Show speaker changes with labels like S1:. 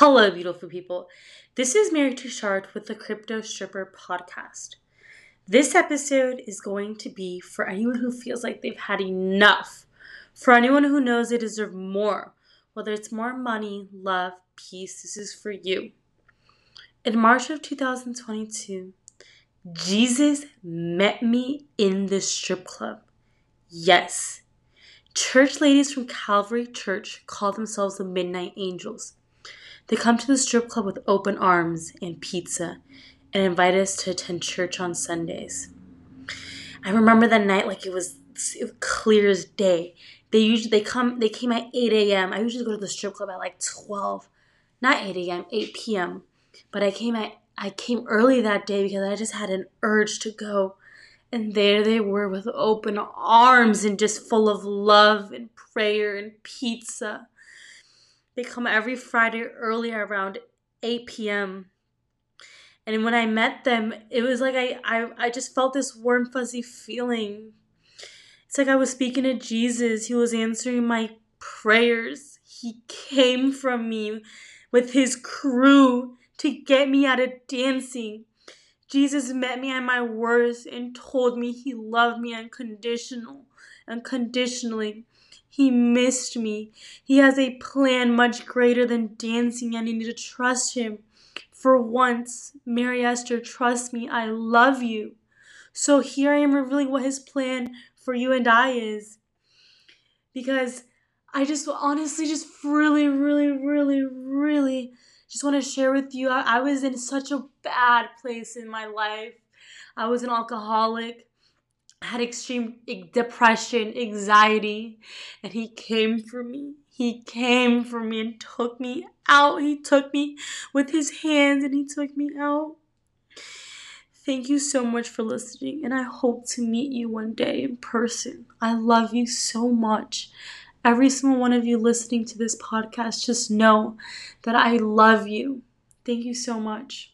S1: Hello, beautiful people. This is Mery Touchard with the Crypto Stripper podcast. This episode is going to be for anyone who feels like they've had enough, for anyone who knows they deserve more, whether it's more money, love, peace, this is for you. In March of 2022, Jesus met me in the strip club. Yes. Church ladies from Calvary Church call themselves the Midnight Angels. They come to the strip club with open arms and pizza and invite us to attend church on Sundays. I remember that night like it was, clear as day. They usually they come they came at 8 a.m. I usually go to the strip club at like 12, not 8 a.m., 8 p.m. But I came at I came early that day because I just had an urge to go. And there they were with open arms and just full of love and prayer and pizza. They come every Friday early around 8 p.m. And when I met them, it was like I, I, I just felt this warm, fuzzy feeling. It's like I was speaking to Jesus. He was answering my prayers. He came from me with his crew to get me out of dancing. Jesus met me at my worst and told me he loved me unconditional, unconditionally. He missed me. He has a plan much greater than dancing, and I need to trust him. For once, Mery Esther, trust me, I love you. So here I am revealing what his plan for you and I is. Because I just honestly just really, really, really, really just want to share with you. I, I was in such a bad place in my life. I was an alcoholic had extreme depression, anxiety, and he came for me. He came for me and took me out. He took me with his hands and he took me out. Thank you so much for listening, and I hope to meet you one day in person. I love you so much. Every single one of you listening to this podcast, just know that I love you. Thank you so much.